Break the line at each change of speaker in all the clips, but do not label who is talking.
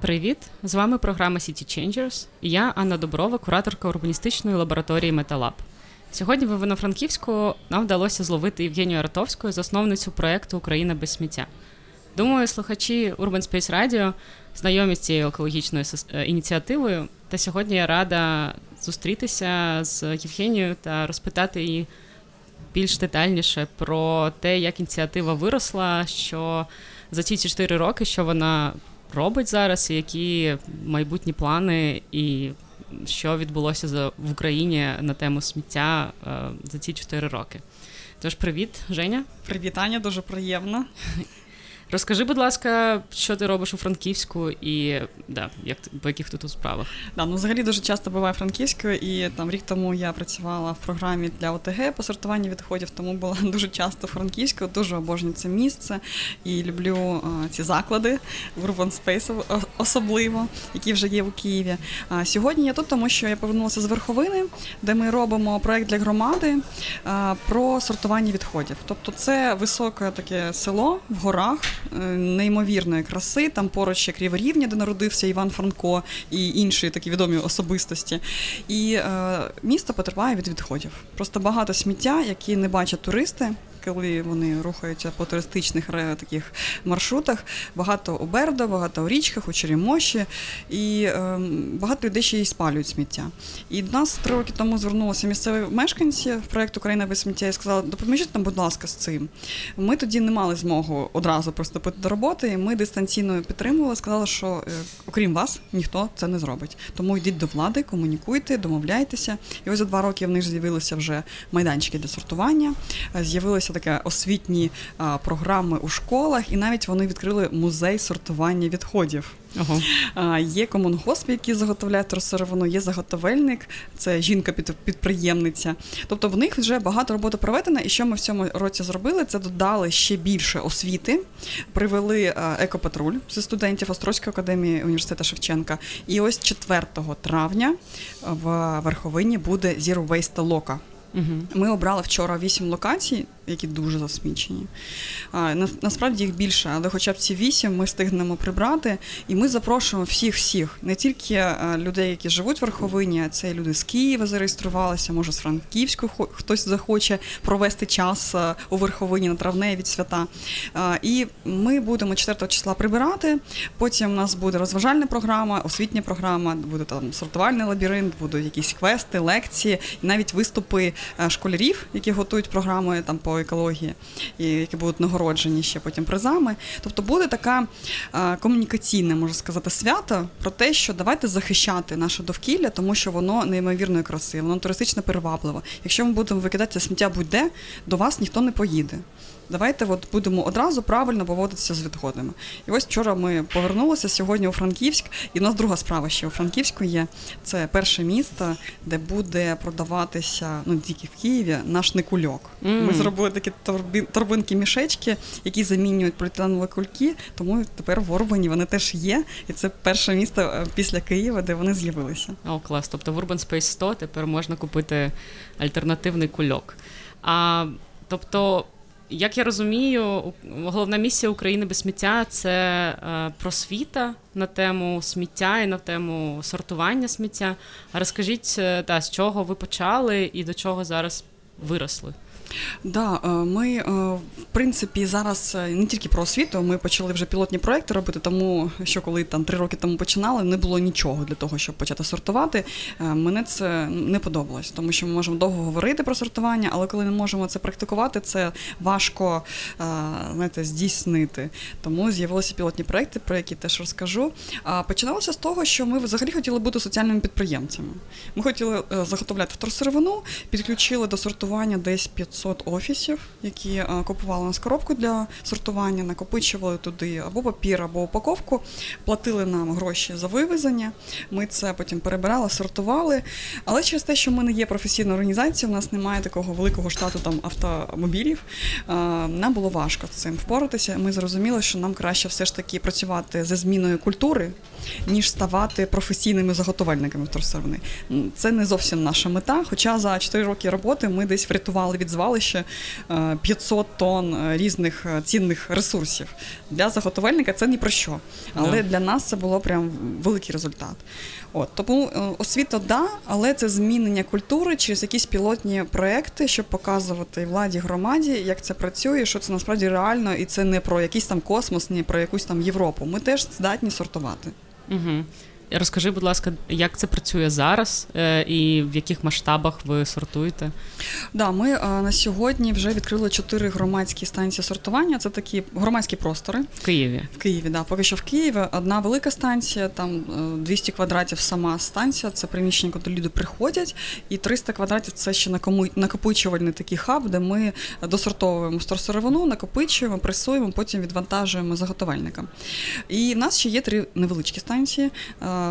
Привіт! З вами програма City Changers я Анна Доброва, кураторка урбаністичної лабораторії Металаб. Сьогодні в Івано-Франківську нам вдалося зловити Євгенію Артовську, засновницю проєкту Україна без сміття. Думаю, слухачі Urban Space Radio знайомі з цією екологічною е, ініціативою. Та сьогодні я рада зустрітися з Євгенією та розпитати її більш детальніше про те, як ініціатива виросла, що за ці чотири роки, що вона робить зараз, і які майбутні плани, і що відбулося в Україні на тему сміття е, за ці чотири роки. Тож, привіт, Женя.
Привітання, дуже приємно.
Розкажи, будь ласка, що ти робиш у Франківську і да, як по яких ти тут справах?
Да, ну взагалі дуже часто буваю франківською, і там рік тому я працювала в програмі для ОТГ по сортуванню відходів, тому була дуже часто франківською, дуже обожнюю це місце і люблю а, ці заклади Urban Space особливо, які вже є у Києві. А сьогодні я тут, тому що я повернулася з верховини, де ми робимо проект для громади а, про сортування відходів. Тобто, це високе таке село в горах. Е, неймовірної краси. Там поруч як Криворівня, де народився Іван Франко і інші такі відомі особистості. І е, місто потерпає від відходів. Просто багато сміття, які не бачать туристи коли вони рухаються по туристичних таких маршрутах. Багато у Бердо, багато у річках, у Черемоші, і е, багато людей ще й спалюють сміття. І до нас три роки тому звернулися місцеві мешканці в проєкт Україна без сміття і сказали, допоможіть нам, будь ласка, з цим. Ми тоді не мали змогу одразу приступити до роботи. і Ми дистанційно підтримували, сказали, що е, окрім вас ніхто це не зробить. Тому йдіть до влади, комунікуйте, домовляйтеся. І ось за два роки в них з'явилися вже майданчики для сортування. З'явилися таке освітні а, програми у школах, і навіть вони відкрили музей сортування відходів. Ого. А, Є комунгосп, який заготовляє тросировину, є заготовельник, це жінка-підприємниця. Тобто в них вже багато роботи проведена. І що ми в цьому році зробили? Це додали ще більше освіти, привели екопатруль зі студентів Острозької академії університету Шевченка. І ось 4 травня в Верховині буде Zero Waste Loka. Угу. Ми обрали вчора вісім локацій які дуже засмічені. А, Насправді їх більше, але хоча б ці вісім ми встигнемо прибрати. І ми запрошуємо всіх-всіх, не тільки е, людей, які живуть в Верховині, а це люди з Києва зареєструвалися, може з Франківську хтось захоче провести час е, у Верховині на травневі свята. І ми будемо 4 числа прибирати. Потім у нас буде розважальна програма, освітня програма, буде там сортувальний лабіринт, будуть якісь квести, лекції, навіть виступи е, школярів, які готують програми там по екології, і які будуть нагороджені ще потім призами. Тобто буде така комунікаційне, можна сказати, свято про те, що давайте захищати наше довкілля, тому що воно неймовірної краси, воно туристично перевабливо. Якщо ми будемо викидати сміття будь-де, до вас ніхто не поїде. Давайте от будемо одразу правильно поводитися з відходами. І ось вчора ми повернулися сьогодні у Франківськ, і у нас друга справа ще у Франківську є. Це перше місто, де буде продаватися ну тільки в Києві наш некульок. Mm. Ми зробили такі торбинки мішечки, які замінюють поліетиленові кульки. Тому тепер в Орбані вони теж є. І це перше місто е, після Києва, де вони з'явилися.
О, клас. Тобто в Urban Space 100 тепер можна купити альтернативний кульок. А тобто. Як я розумію, головна місія України без сміття це е, просвіта на тему сміття і на тему сортування сміття. А розкажіть, е, та, з чого ви почали і до чого зараз виросли?
Да, е, ми е, в принципі зараз е, не тільки про освіту. Ми почали вже пілотні проекти робити, тому що коли там три роки тому починали, не було нічого для того, щоб почати сортувати. Мене це не подобалось, тому що ми можемо довго говорити про сортування, але коли не можемо це практикувати, це важко знаєте, здійснити. Тому з'явилися пілотні проекти, про які теж розкажу. А починалося з того, що ми взагалі хотіли бути соціальними підприємцями. Ми хотіли заготовляти вторсировину, підключили до сортування десь 500 500 офісів, які е, купували нас коробку для сортування, накопичували туди або папір, або упаковку, платили нам гроші за вивезення. Ми це потім перебирали, сортували. Але через те, що ми не є професійною організацією, у нас немає такого великого штату там автомобілів. Е, нам було важко з цим впоратися. Ми зрозуміли, що нам краще все ж таки працювати за зміною культури, ніж ставати професійними заготовельниками вторсировини. Це не зовсім наша мета. Хоча за 4 роки роботи ми десь врятували від сміттєзвалище 500 тонн різних цінних ресурсів. Для заготовельника це ні про що. Але для нас це було прям великий результат. От тому освіта да, але це змінення культури через якісь пілотні проекти, щоб показувати владі громаді, як це працює, що це насправді реально, і це не про якийсь там космос, не про якусь там Європу. Ми теж здатні сортувати.
Угу. Розкажи, будь ласка, як це працює зараз е, і в яких масштабах ви сортуєте?
Да, ми е, на сьогодні вже відкрили чотири громадські станції сортування. Це такі громадські простори
в Києві.
В Києві, да. Поки що в Києві одна велика станція, там 200 е, квадратів сама станція. Це приміщення, куди люди приходять, і 300 квадратів це ще накопичувальний такий хаб, де ми досортовуємо сировину, накопичуємо, пресуємо, потім відвантажуємо заготовельникам. І в нас ще є три невеличкі станції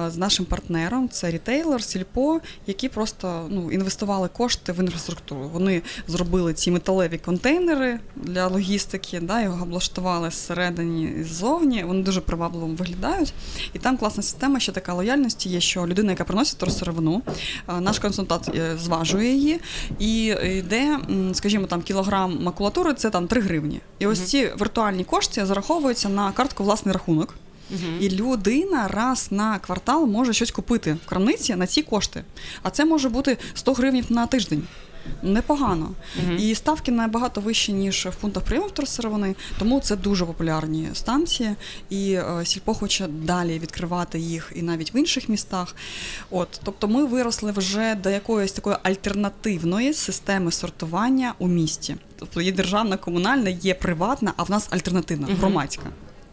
з нашим партнером, це рітейлер, сільпо, які просто ну, інвестували кошти в інфраструктуру. Вони зробили ці металеві контейнери для логістики, да, його облаштували зсередині і ззовні. Вони дуже привабливо виглядають. І там класна система, ще така лояльності є, що людина, яка приносить сировину, наш консультант е, зважує її і йде, скажімо, там кілограм макулатури, це там 3 гривні. І ось ці віртуальні кошти зараховуються на картку власний рахунок. Угу. І людина раз на квартал може щось купити в крамниці на ці кошти. А це може бути 100 гривень на тиждень. Непогано. uh І ставки набагато вищі, ніж в пунктах прийому вторсировини, тому це дуже популярні станції, і е, сільпо хоче далі відкривати їх і навіть в інших містах. От, Тобто ми виросли вже до якоїсь такої альтернативної системи сортування у місті. Тобто є державна, комунальна, є приватна, а в нас альтернативна, uh громадська.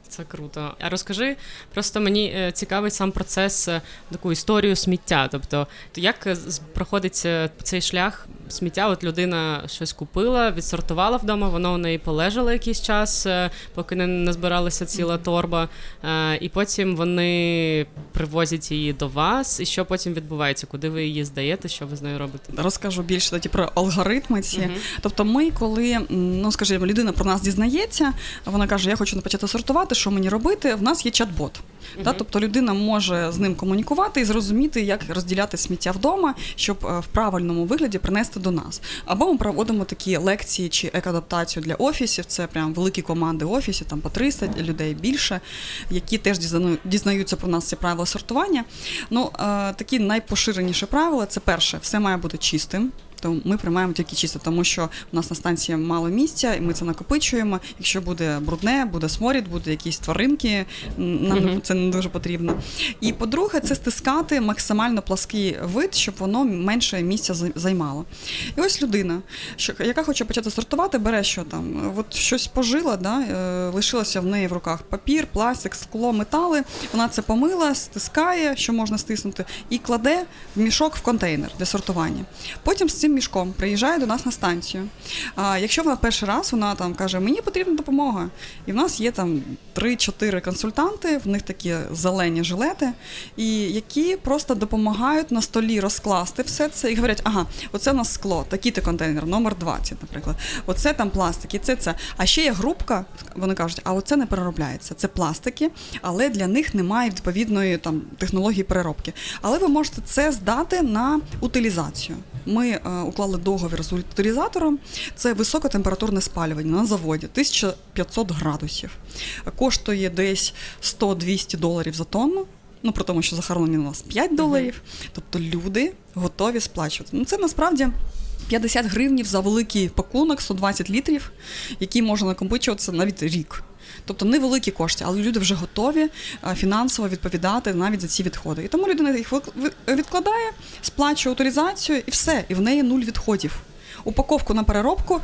Це круто. А розкажи, просто мені е, цікавий сам процес, е, таку історію сміття. Тобто, як е, проходить цей шлях сміття? От людина щось купила, відсортувала вдома, воно у неї полежало якийсь час, поки не назбиралася ціла торба, і потім вони привозять її до вас. І що потім відбувається? Куди ви її здаєте? Що ви з нею робите?
Розкажу більше тоді про алгоритми ці. uh Тобто, ми, коли ну скажімо, людина про нас дізнається, вона каже: Я хочу почати сортувати що мені робити, в нас є чат-бот. Uh-huh. Та, тобто людина може з ним комунікувати і зрозуміти, як розділяти сміття вдома, щоб е, в правильному вигляді принести до нас. Або ми проводимо такі лекції чи екадаптацію для офісів. Це прям великі команди офісів, там по 300 людей більше, які теж дізнаються про нас ці правила сортування. Ну, е, такі найпоширеніші правила це перше, все має бути чистим то ми приймаємо тільки чисто, тому що у нас на станції мало місця, і ми це накопичуємо. Якщо буде брудне, буде сморід, буде якісь тваринки, нам mm-hmm. це не дуже потрібно. І по-друге, це стискати максимально плаский вид, щоб воно менше місця займало. І ось людина, що яка хоче почати сортувати, бере що там, от щось пожила, да, е, лишилося в неї в руках папір, пластик, скло, метали. Вона це помила, стискає, що можна стиснути, і кладе в мішок в контейнер для сортування. Потім з цим цим мішком приїжджає до нас на станцію. А якщо вона перший раз, вона там каже, мені потрібна допомога. І в нас є там 3-4 консультанти, в них такі зелені жилети, і які просто допомагають на столі розкласти все це і говорять, ага, оце у нас скло, такий-то контейнер, номер 20, наприклад. Оце там пластик, і це це. А ще є групка, вони кажуть, а оце не переробляється. Це пластики, але для них немає відповідної там технології переробки. Але ви можете це здати на утилізацію. Ми е, уклали договір з утилізатором. Це високотемпературне спалювання на заводі 1500 градусів. Коштує десь 100-200 доларів за тонну. Ну, про тому, що захоронення у нас 5 доларів. Тобто люди готові сплачувати. Ну, це насправді. 50 гривнів за великий пакунок, 120 літрів, який можна накопичуватися навіть рік. Тобто невеликі кошти, але люди вже готові е, фінансово відповідати навіть за ці відходи. І тому людина їх відкладає, сплачує авторизацію і все, і в неї нуль відходів упаковку на переробку,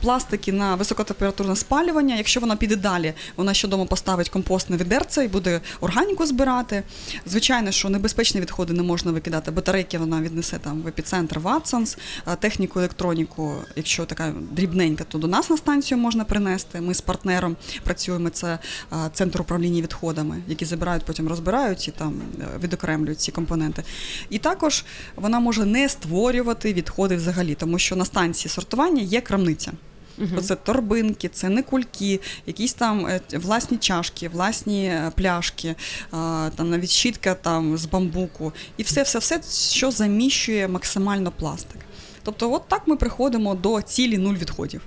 пластики на високотемпературне спалювання. Якщо вона піде далі, вона ще вдома поставить компостне відерце і буде органіку збирати. Звичайно, що небезпечні відходи не можна викидати. Батарейки вона віднесе там в епіцентр Ватсонс, техніку, електроніку, якщо така дрібненька, то до нас на станцію можна принести. Ми з партнером працюємо. Це центр управління відходами, які забирають, потім розбирають і там е, відокремлюють ці компоненти. І також вона може не створювати відходи взагалі, тому що на станції сортування є крамниця. Uh-huh. Оце торбинки, це не кульки, якісь там е, власні чашки, власні е, пляшки, там навіть щітка там з бамбуку, і все, все, все, що заміщує максимально пластик. Тобто, от так ми приходимо до цілі нуль відходів.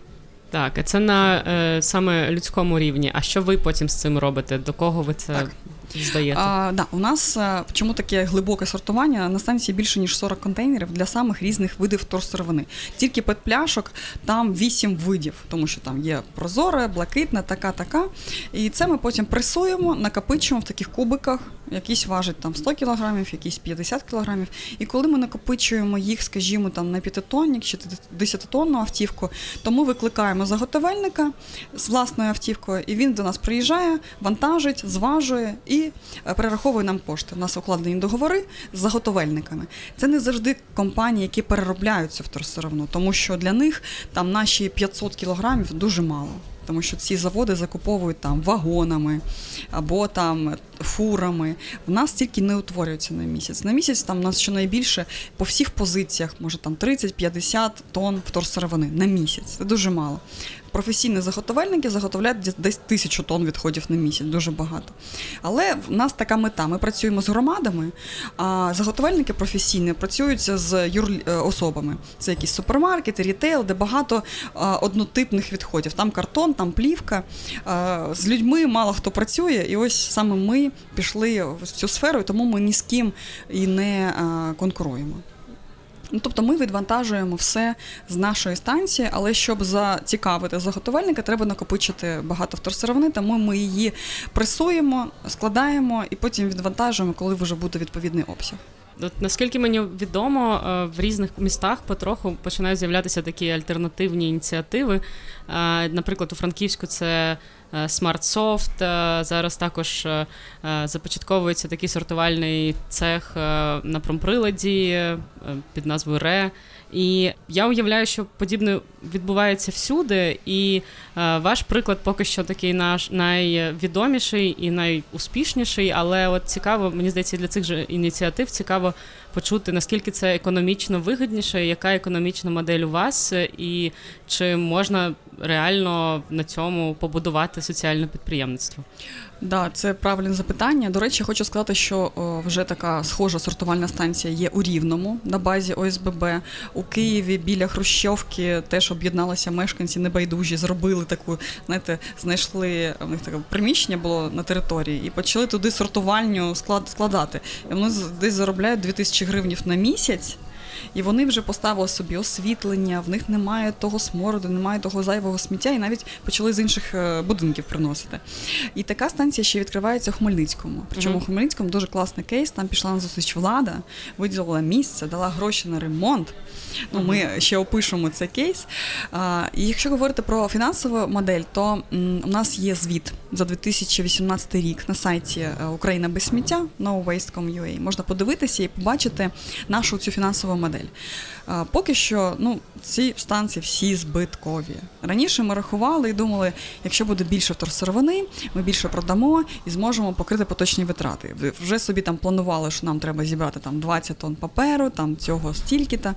Так, це на е, саме людському рівні. А що ви потім з цим робите? До кого ви це так. Здаєте?
А, да, У нас е, чому таке глибоке сортування? На станції більше ніж 40 контейнерів для самих різних видів торсировини. Тільки петпляшок там 8 видів, тому що там є прозоре, блакитна, така, така. І це ми потім пресуємо, накопичуємо в таких кубиках. Якісь важать там 100 кілограмів, якісь 50 кілограмів. І коли ми накопичуємо їх, скажімо, там на п'ятитонник чи десятитонну автівку, то ми викликаємо заготовельника з власною автівкою, і він до нас приїжджає, вантажить, зважує і е, перераховує нам кошти. У нас укладені договори з заготовельниками. Це не завжди компанії, які переробляють цю вторсировину, тому що для них там наші 500 кілограмів дуже мало тому що ці заводи закуповують там вагонами або там фурами. В нас тільки не утворюється на місяць. На місяць там у нас щонайбільше по всіх позиціях, може там 30-50 тонн вторсировини на місяць. Це дуже мало професійні заготовельники заготовляють десь тисячу тонн відходів на місяць, дуже багато. Але в нас така мета. Ми працюємо з громадами, а заготовельники професійні працюють з юрлособами. Е, Це якісь супермаркети, рітейл, де багато однотипних відходів. Там картон, там плівка. З людьми мало хто працює, і ось саме ми пішли в цю сферу, тому ми ні з ким і не конкуруємо. Ну, Тобто ми відвантажуємо все з нашої станції, але щоб зацікавити заготовельника, треба накопичити багато вторсировини, тому ми її пресуємо, складаємо і потім відвантажуємо, коли вже буде відповідний обсяг.
От наскільки мені відомо, е, в різних містах потроху починають з'являтися такі альтернативні ініціативи. Е, наприклад, у Франківську це SmartSoft, е, Зараз також започатковується такий сортувальний цех на промприладі під назвою РЕ. І я уявляю, що подібне відбувається всюди, і е, ваш приклад поки що такий наш найвідоміший і найуспішніший. Але от цікаво, мені здається, для цих же ініціатив цікаво почути, наскільки це економічно вигідніше, яка економічна модель у вас, і чи можна реально на цьому побудувати соціальне підприємництво?
Да, це правильне запитання. До речі, хочу сказати, що вже така схожа сортувальна станція є у Рівному на базі ОСББ. У Києві біля Хрущовки теж об'єдналися мешканці небайдужі, зробили таку, знаєте, знайшли у них таке приміщення було на території і почали туди сортувальню склад складати. І вони десь заробляють 2000 гривнів на місяць і вони вже поставили собі освітлення, в них немає того смороду, немає того зайвого сміття, і навіть почали з інших е, будинків приносити. І така станція ще відкривається в Хмельницькому. Причому mm-hmm. в Хмельницькому дуже класний кейс. Там пішла на зустріч влада, виділила місце, дала гроші на ремонт. Ну, Ми ще опишемо цей кейс. А, І якщо говорити про фінансову модель, то м, у нас є звіт за 2018 рік на сайті е, Україна без сміття nowaste.com.ua. Можна подивитися і побачити нашу цю фінансову модель. А, Поки що ну, ці станції всі збиткові. Раніше ми рахували і думали, якщо буде більше вторсировини, ми більше продамо і зможемо покрити поточні витрати. Ви вже собі там планували, що нам треба зібрати там 20 тонн паперу, там цього стільки-то.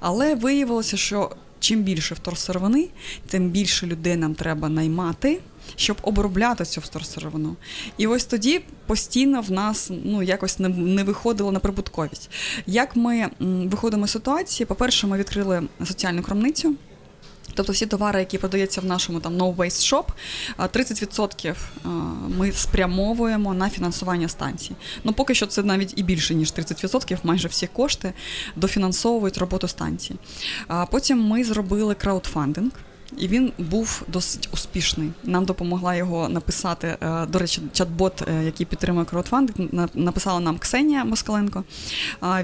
Але виявилося, що чим більше вторсировини, тим більше людей нам треба наймати. Щоб обробляти цю вторсировину. І ось тоді постійно в нас ну якось не не виходило на прибутковість. Як ми виходимо з ситуації? По-перше, ми відкрили соціальну крамницю. Тобто всі товари, які продаються в нашому там No Waste Shop, 30% ми спрямовуємо на фінансування станцій. Ну поки що це навіть і більше ніж 30%, майже всі кошти дофінансовують роботу станції. Потім ми зробили краудфандинг. І він був досить успішний. Нам допомогла його написати. Е, до речі, чат-бот, е, який підтримує краудфандинг, написала нам Ксенія Москаленко.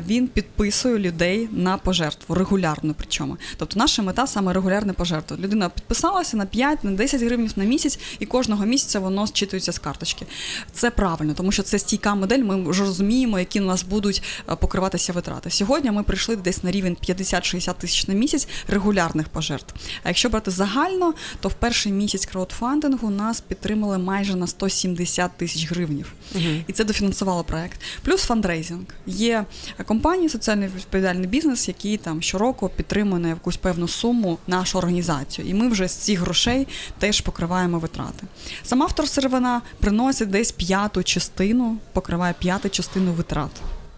Він підписує людей на пожертву регулярно. Причому, тобто, наша мета саме регулярне пожертва. Людина підписалася на 5, на 10 гривень на місяць, і кожного місяця воно зчитується з карточки. Це правильно, тому що це стійка модель. Ми вже розуміємо, які у нас будуть е, покриватися витрати. Сьогодні ми прийшли десь на рівень 50-60 тисяч на місяць регулярних пожертв. А якщо брати загально, то в перший місяць краудфандингу нас підтримали майже на 170 тисяч гривнів. uh І це дофінансувало проект. Плюс фандрейзинг. Є компанії, соціально відповідальний бізнес, які там щороку підтримує на якусь певну суму нашу організацію. І ми вже з цих грошей теж покриваємо витрати. Сама вторсировина приносить десь п'яту частину, покриває п'яту частину витрат.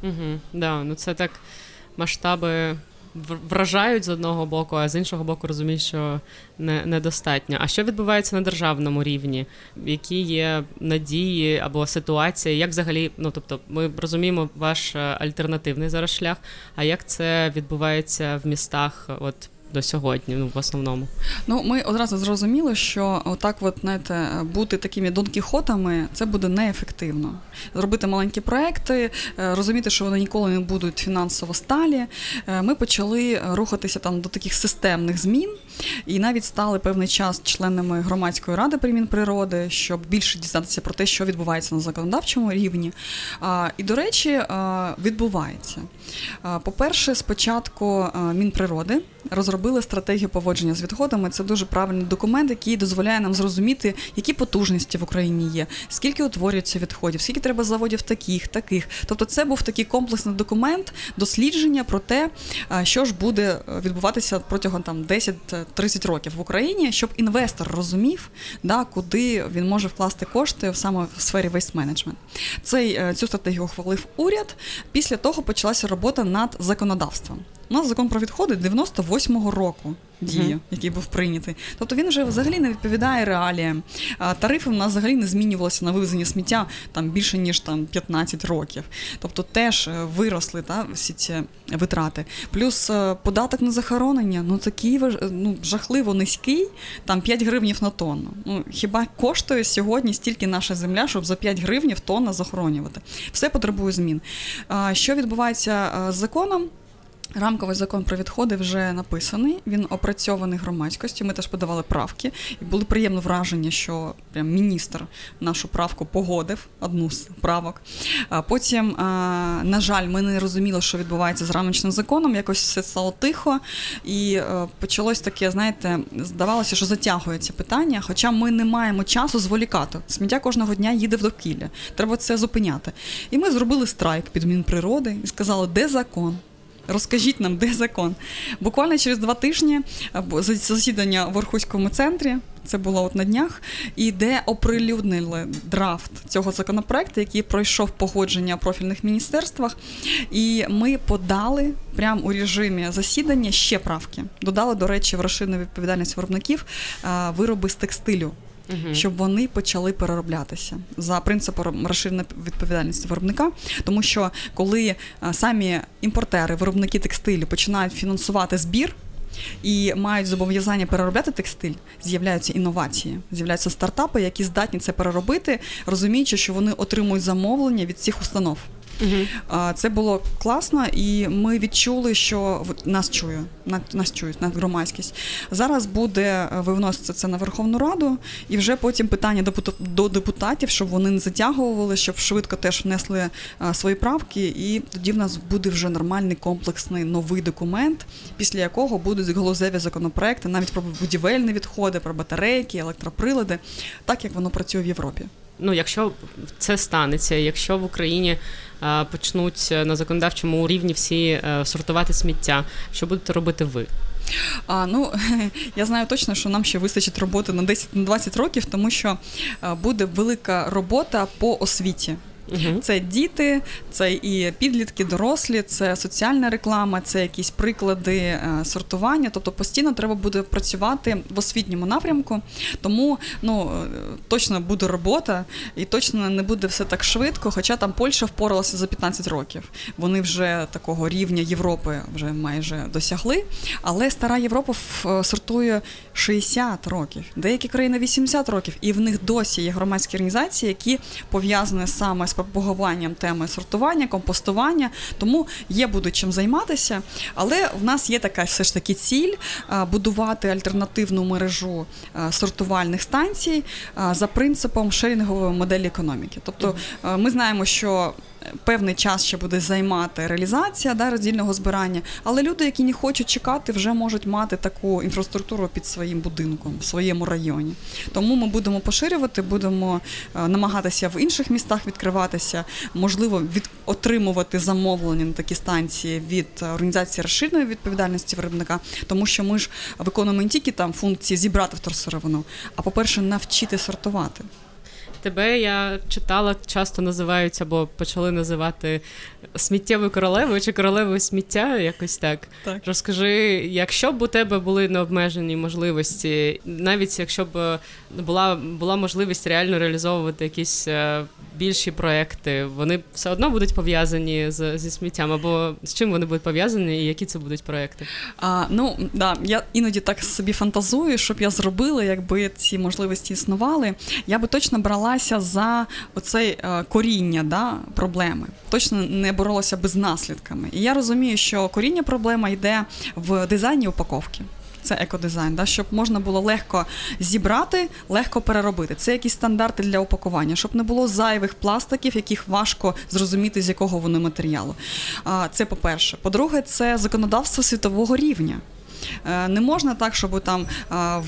Угу, да, ну Це так масштаби вражають з одного боку, а з іншого боку розумієш, що не, недостатньо. А що відбувається на державному рівні? Які є надії або ситуації? Як взагалі, ну тобто, ми розуміємо ваш е, альтернативний зараз шлях, а як це відбувається в містах? От до сьогодні, ну в основному.
Ну ми одразу зрозуміли, що отак, от знаєте, бути такими донкіхотами це буде неефективно. Зробити маленькі проекти, е, розуміти, що вони ніколи не будуть фінансово сталі. Е, ми почали рухатися там до таких системних змін, і навіть стали певний час членами громадської ради при Мінприроди, щоб більше дізнатися про те, що відбувається на законодавчому рівні. І, до речі, відбувається. По-перше, спочатку Мінприроди розробили стратегію поводження з відходами. Це дуже правильний документ, який дозволяє нам зрозуміти, які потужності в Україні є, скільки утворюється відходів, скільки треба заводів таких, таких. Тобто, це був такий комплексний документ дослідження про те, що ж буде відбуватися протягом там 10-30 років в Україні, щоб інвестор розумів, да, куди він може вкласти кошти саме в сфері management. Цей е, цю стратегію ухвалив уряд. Після того почалася робота над законодавством. У нас закон про відходи 98-го року діє, який був прийнятий. Тобто він вже взагалі не відповідає реаліям. Тарифи в нас взагалі не змінювалися на вивезення сміття там більше ніж там 15 років. Тобто теж е, виросли та, всі ці витрати. Плюс е, податок на захоронення, ну такий ну, жахливо низький, там 5 гривнів на тонну. Ну хіба коштує сьогодні стільки наша земля, щоб за 5 гривнів тонна захоронювати? Все потребує змін. Що відбувається е, з законом? Рамковий закон про відходи вже написаний. Він опрацьований громадськістю. Ми теж подавали правки, і були приємно враження, що прям міністр нашу правку погодив одну з правок. А потім, на жаль, ми не розуміли, що відбувається з рамочним законом. Якось все стало тихо, і е, почалось таке, знаєте, здавалося, що затягується питання. Хоча ми не маємо часу зволікати. Сміття кожного дня їде в довкілля. Треба це зупиняти. І ми зробили страйк під Мінприроди і сказали, де закон. Розкажіть нам, де закон. Буквально через два тижні засідання в Орхуському центрі. Це було от на днях, і де оприлюднили драфт цього законопроекту, який пройшов погодження в профільних міністерствах. І ми подали прямо у режимі засідання ще правки. Додали, до речі, в розширену відповідальність виробників вироби з текстилю угу. щоб вони почали перероблятися за принципом розширеної відповідальності виробника, тому що коли е, самі імпортери, виробники текстилю починають фінансувати збір. І мають зобов'язання переробляти текстиль, з'являються інновації, з'являються стартапи, які здатні це переробити, розуміючи, що вони отримують замовлення від цих установ. Угу. Це було класно, і ми відчули, що нас чує, нас чують, на громадськість. Зараз буде е, виноситися це на Верховну Раду, і вже потім питання до депутатів, щоб вони не затягували, щоб швидко теж внесли е, свої правки, і тоді в нас буде вже нормальний комплексний новий документ, після якого будуть галузеві законопроекти, навіть про будівельні відходи, про батарейки, електроприлади, так як воно працює в Європі.
Ну, якщо це станеться, якщо в Україні Е, почнуть на законодавчому рівні всі е, сортувати сміття. Що будете робити ви?
А, Ну я знаю точно, що нам ще вистачить роботи на 10-20 років, тому що е, буде велика робота по освіті. Угу. Це діти, це і підлітки, дорослі, це соціальна реклама, це якісь приклади е, сортування. Тобто постійно треба буде працювати в освітньому напрямку. Тому ну е, точно буде робота, і точно не буде все так швидко. Хоча там Польща впоралася за 15 років. Вони вже такого рівня Європи вже майже досягли. Але стара Європа е, сортує 60 років, деякі країни 80 років, і в них досі є громадські організації, які пов'язані саме з пропагуванням теми сортування, компостування. Тому є буде чим займатися. Але в нас є така все ж таки ціль будувати альтернативну мережу сортувальних станцій за принципом шерінгової моделі економіки. Тобто ми знаємо, що певний час ще буде займати реалізація да, роздільного збирання, але люди, які не хочуть чекати, вже можуть мати таку інфраструктуру під своїм будинком в своєму районі. Тому ми будемо поширювати, будемо е, намагатися в інших містах відкриватися, можливо, від отримувати замовлення на такі станції від організації розширеної відповідальності виробника, тому що ми ж виконуємо не тільки там функції зібрати вторсировину, а по перше, навчити сортувати.
Тебе я читала, часто називають або почали називати сміттєвою королевою чи королевою сміття, якось так.
так.
Розкажи, якщо б у тебе були необмежені можливості, навіть якщо б була була можливість реально реалізовувати якісь е, більші проекти, вони все одно будуть пов'язані з, зі сміттям, або з чим вони будуть пов'язані, і які це будуть проекти?
А, Ну да, я іноді так собі фантазую, щоб я зробила, якби ці можливості існували. Я би точно бралася за оцей е, коріння да, проблеми. Точно не боролася би з наслідками. І я розумію, що коріння проблеми йде в дизайні упаковки це екодизайн, да, щоб можна було легко зібрати, легко переробити. Це якісь стандарти для упакування, щоб не було зайвих пластиків, яких важко зрозуміти, з якого вони матеріалу. Це по-перше. По-друге, це законодавство світового рівня. Е, не можна так, щоб там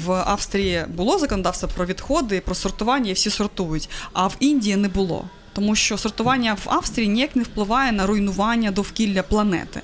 в Австрії було законодавство про відходи, про сортування, і всі сортують, а в Індії не було. Тому що сортування в Австрії ніяк не впливає на руйнування довкілля планети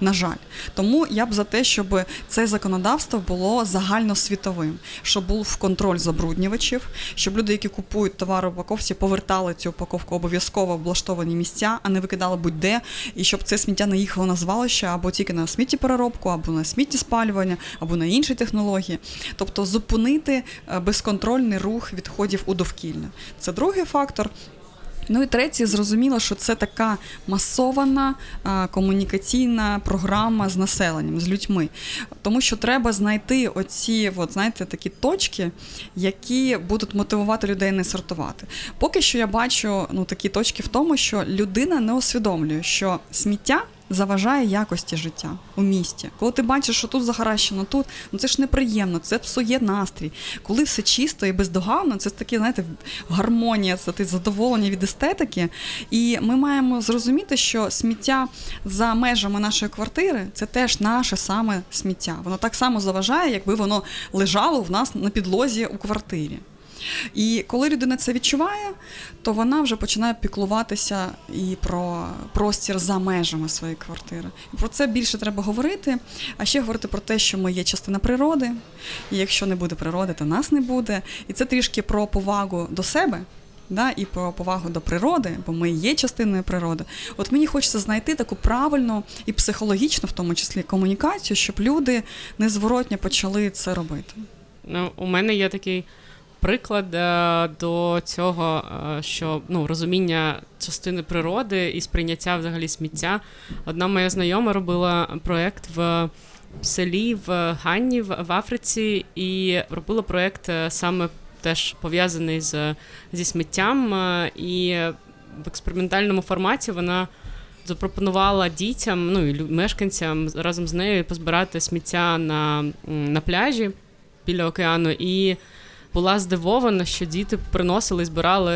на жаль. Тому я б за те, щоб це законодавство було загальносвітовим, щоб був контроль забруднювачів, щоб люди, які купують товари в упаковці, повертали цю упаковку обов'язково в облаштовані місця, а не викидали будь-де, і щоб це сміття не їхало на звалище або тільки на сміттєпереробку, або на сміттєспалювання, або на інші технології. Тобто зупинити е, безконтрольний рух відходів у довкілля. Це другий фактор. Ну і третє, зрозуміло, що це така масована а, комунікаційна програма з населенням, з людьми. Тому що треба знайти оці, от, знаєте, такі точки, які будуть мотивувати людей не сортувати. Поки що я бачу ну, такі точки в тому, що людина не усвідомлює, що сміття заважає якості життя у місті. Коли ти бачиш, що тут захаращено, тут ну це ж неприємно, це псує настрій. Коли все чисто і бездоганно, це таке, знаєте, гармонія, це ти задоволення від естетики. І ми маємо зрозуміти, що сміття за межами нашої квартири це теж наше саме сміття. Воно так само заважає, якби воно лежало в нас на підлозі у квартирі. І коли людина це відчуває, то вона вже починає піклуватися і про простір за межами своєї квартири. І про це більше треба говорити, а ще говорити про те, що ми є частина природи, і якщо не буде природи, то нас не буде. І це трішки про повагу до себе. Да, і про повагу до природи, бо ми є частиною природи. От мені хочеться знайти таку правильну і психологічну, в тому числі, комунікацію, щоб люди незворотньо почали це робити.
Ну, у мене є такий приклад е, до цього, е, що ну розуміння частини природи і сприйняття взагалі сміття. Одна моя знайома робила проєкт в селі в Ганні в Африці і робила проєкт е, саме теж пов'язаний з, зі сміттям, і в експериментальному форматі вона. Запропонувала дітям, ну і мешканцям разом з нею позбирати сміття на на пляжі біля океану, і була здивована, що діти приносили, збирали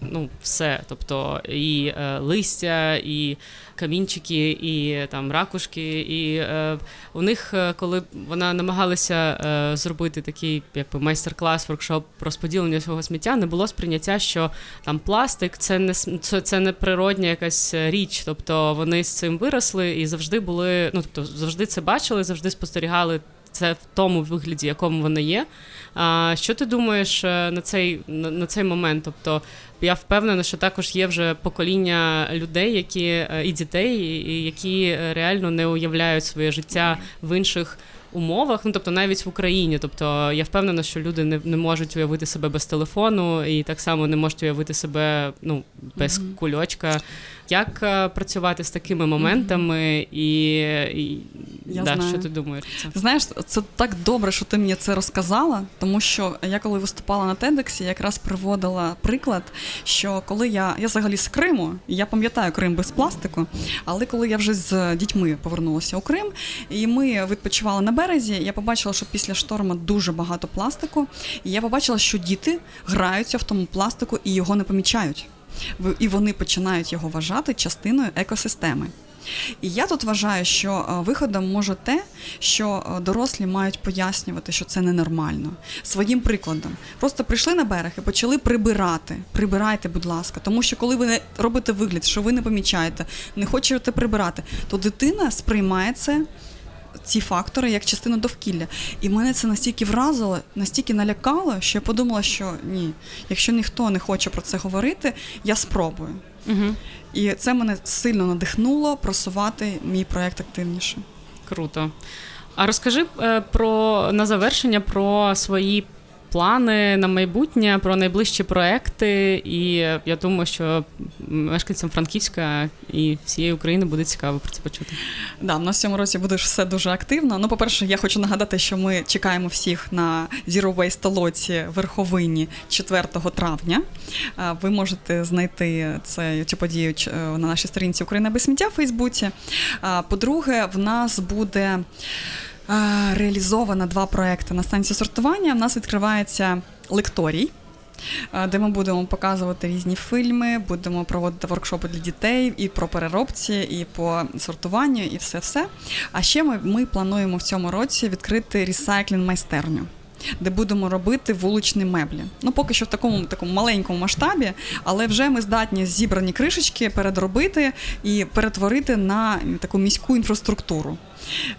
ну, все. Тобто і е, листя, і камінчики, і там ракушки. І е, у них, е, коли вона намагалася е, зробити такий якби майстер-клас, воркшоп розподілення свого сміття, не було сприйняття, що там пластик це не це, це не природня якась річ. Тобто вони з цим виросли і завжди були, ну тобто завжди це бачили, завжди спостерігали це в тому вигляді, якому воно є. А що ти думаєш е, на цей на цей момент? Тобто я впевнена, що також є вже покоління людей, які е, і дітей, які реально не уявляють своє життя в інших умовах, ну тобто навіть в Україні. Тобто я впевнена, що люди не не можуть уявити себе без телефону, і так само не можуть уявити себе ну без mm-hmm. кульочка. Як е, працювати з такими моментами, і, і я да, знаю. що ти думаєш?
Це? Знаєш, це так добре, що ти мені це розказала, тому що я коли виступала на Тедексі, якраз приводила приклад, що коли я я взагалі з Криму, я пам'ятаю Крим без пластику, але коли я вже з дітьми повернулася у Крим, і ми відпочивали на березі, я побачила, що після шторму дуже багато пластику, і я побачила, що діти граються в тому пластику і його не помічають. І вони починають його вважати частиною екосистеми. І я тут вважаю, що е, виходом може те, що е, дорослі мають пояснювати, що це ненормально. Своїм прикладом. Просто прийшли на берег і почали прибирати. Прибирайте, будь ласка. Тому що коли ви не робите вигляд, що ви не помічаєте, не хочете прибирати, то дитина сприймає це ці фактори як частину довкілля. І мене це настільки вразило, настільки налякало, що я подумала, що ні, якщо ніхто не хоче про це говорити, я спробую. Угу. І це мене сильно надихнуло просувати мій проект активніше.
Круто. А розкажи е, про на завершення про свої плани на майбутнє, про найближчі проекти. І я думаю, що мешканцям Франківська і всієї України буде цікаво про це почути.
Да, в нас в цьому році буде все дуже активно. Ну, по-перше, я хочу нагадати, що ми чекаємо всіх на Zero Waste толоці верховині 4 травня. Ви можете знайти це цю подію на нашій сторінці Україна без сміття в Фейсбуці. По-друге, в нас буде реалізовано два проекти на станції сортування. У нас відкривається лекторій. Де ми будемо показувати різні фільми, будемо проводити воркшопи для дітей і про переробці, і по сортуванню, і все все. А ще ми ми плануємо в цьому році відкрити ресайклінг майстерню де будемо робити вуличні меблі. Ну, поки що в такому такому маленькому масштабі, але вже ми здатні зібрані кришечки передробити і перетворити на таку міську інфраструктуру.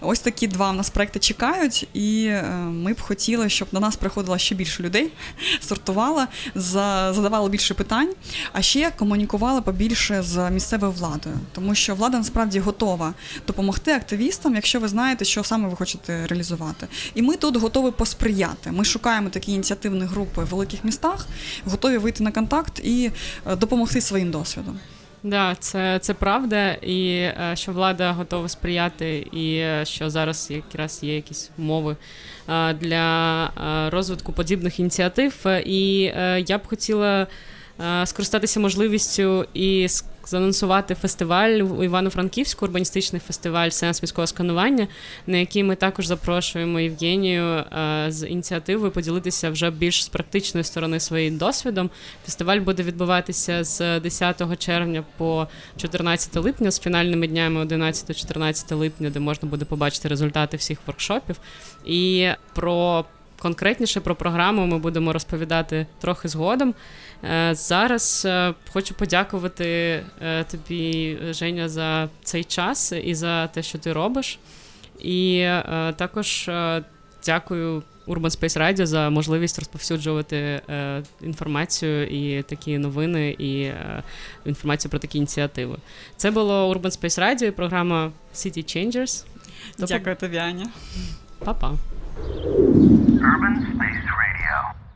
Ось такі два в нас проекти чекають, і е, ми б хотіли, щоб до нас приходило ще більше людей, сортувала, задавала більше питань, а ще комунікували побільше з місцевою владою, тому що влада насправді готова допомогти активістам, якщо ви знаєте, що саме ви хочете реалізувати. І ми тут готові посприяти. Ми шукаємо такі ініціативні групи в великих містах, готові вийти на контакт і е, допомогти своїм досвідом.
Да, це це правда, і е, що влада готова сприяти, і е, що зараз якраз є якісь умови е, для розвитку подібних ініціатив. І я б хотіла скористатися можливістю і заанонсувати фестиваль у Івано-Франківську, урбаністичний фестиваль Сенс міського сканування, на який ми також запрошуємо Євгенію е, з ініціативою поділитися вже більш з практичної сторони своїм досвідом. Фестиваль буде відбуватися з 10 червня по 14 липня з фінальними днями 11-14 липня, де можна буде побачити результати всіх воркшопів. І про конкретніше про програму ми будемо розповідати трохи згодом. Е, зараз е, хочу подякувати е, тобі, Женя, за цей час і за те, що ти робиш. І також дякую Urban Space Radio за можливість розповсюджувати інформацію і такі новини, і інформацію про такі ініціативи. Це було Urban Space Radio і програма City Changers.
Дякую тобі, Аня.
Па-па. Urban Space Radio.